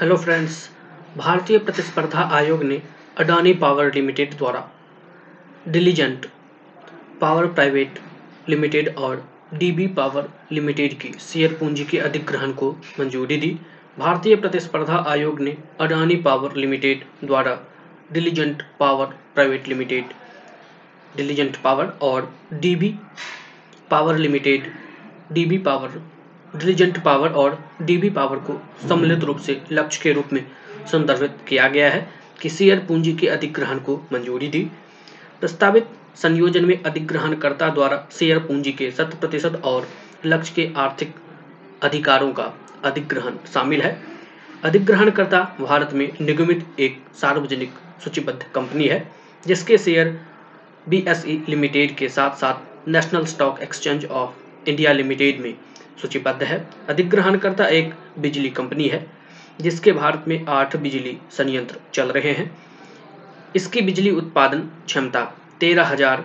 Hello friends, भारतीय प्रतिस्पर्धा आयोग ने अडानी पावर लिमिटेड द्वारा डिलीजेंट पावर प्राइवेट लिमिटेड और डीबी पावर लिमिटेड की शेयर पूंजी के अधिग्रहण को मंजूरी दी। भारतीय प्रतिस्पर्धा आयोग ने अडानी पावर लिमिटेड द्वारा diligent power private limited diligent power और DB power limited DB power diligent power और डीबी पावर को सम्मिलित रूप से लक्ष्य के रूप में संदर्भित किया गया है कि शेयर पूंजी के अधिग्रहण को मंजूरी दी। प्रस्तावित संयोजन में अधिग्रहणकर्ता द्वारा शेयर पूंजी के शत प्रतिशत और लक्ष्य के आर्थिक अधिकारों का अधिग्रहण शामिल है। अधिग्रहणकर्ता भारत में निगमित एक सार्वजनिक सूचीबद्ध कंपनी है, जिसके शेयर बीएसई लिमिटेड के साथ साथ National Stock Exchange of India Limited में सूचीबद्ध है। अधिग्रहणकर्ता एक बिजली कंपनी है, जिसके भारत में आठ बिजली संयंत्र चल रहे हैं। इसकी बिजली उत्पादन क्षमता तेरह हज़ार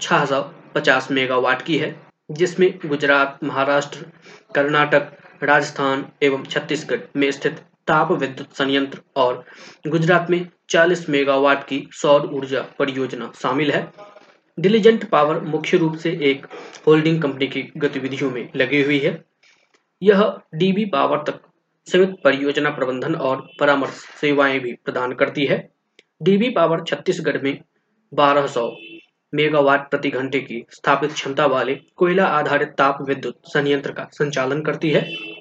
छह सौ पचास मेगावाट की है, जिसमें गुजरात, महाराष्ट्र, कर्नाटक, राजस्थान एवं छत्तीसगढ़ में स्थित ताप विद्युत संयंत्र और गुजरात में 40 मेगावाट की सौर ऊर्जा परियोजना शामिल है। डिलीजेंट पावर मुख्य रूप से एक होल्डिंग कंपनी की गतिविधियों में लगी हुई है। यह डीबी पावर तक सीमित परियोजना प्रबंधन और परामर्श सेवाएँ भी प्रदान करती है। डीबी पावर छत्तीसगढ़ में 1200 मेगावाट प्रति घंटे की स्थापित क्षमता वाले कोयला आधारित ताप विद्युत संयंत्र का संचालन करती है।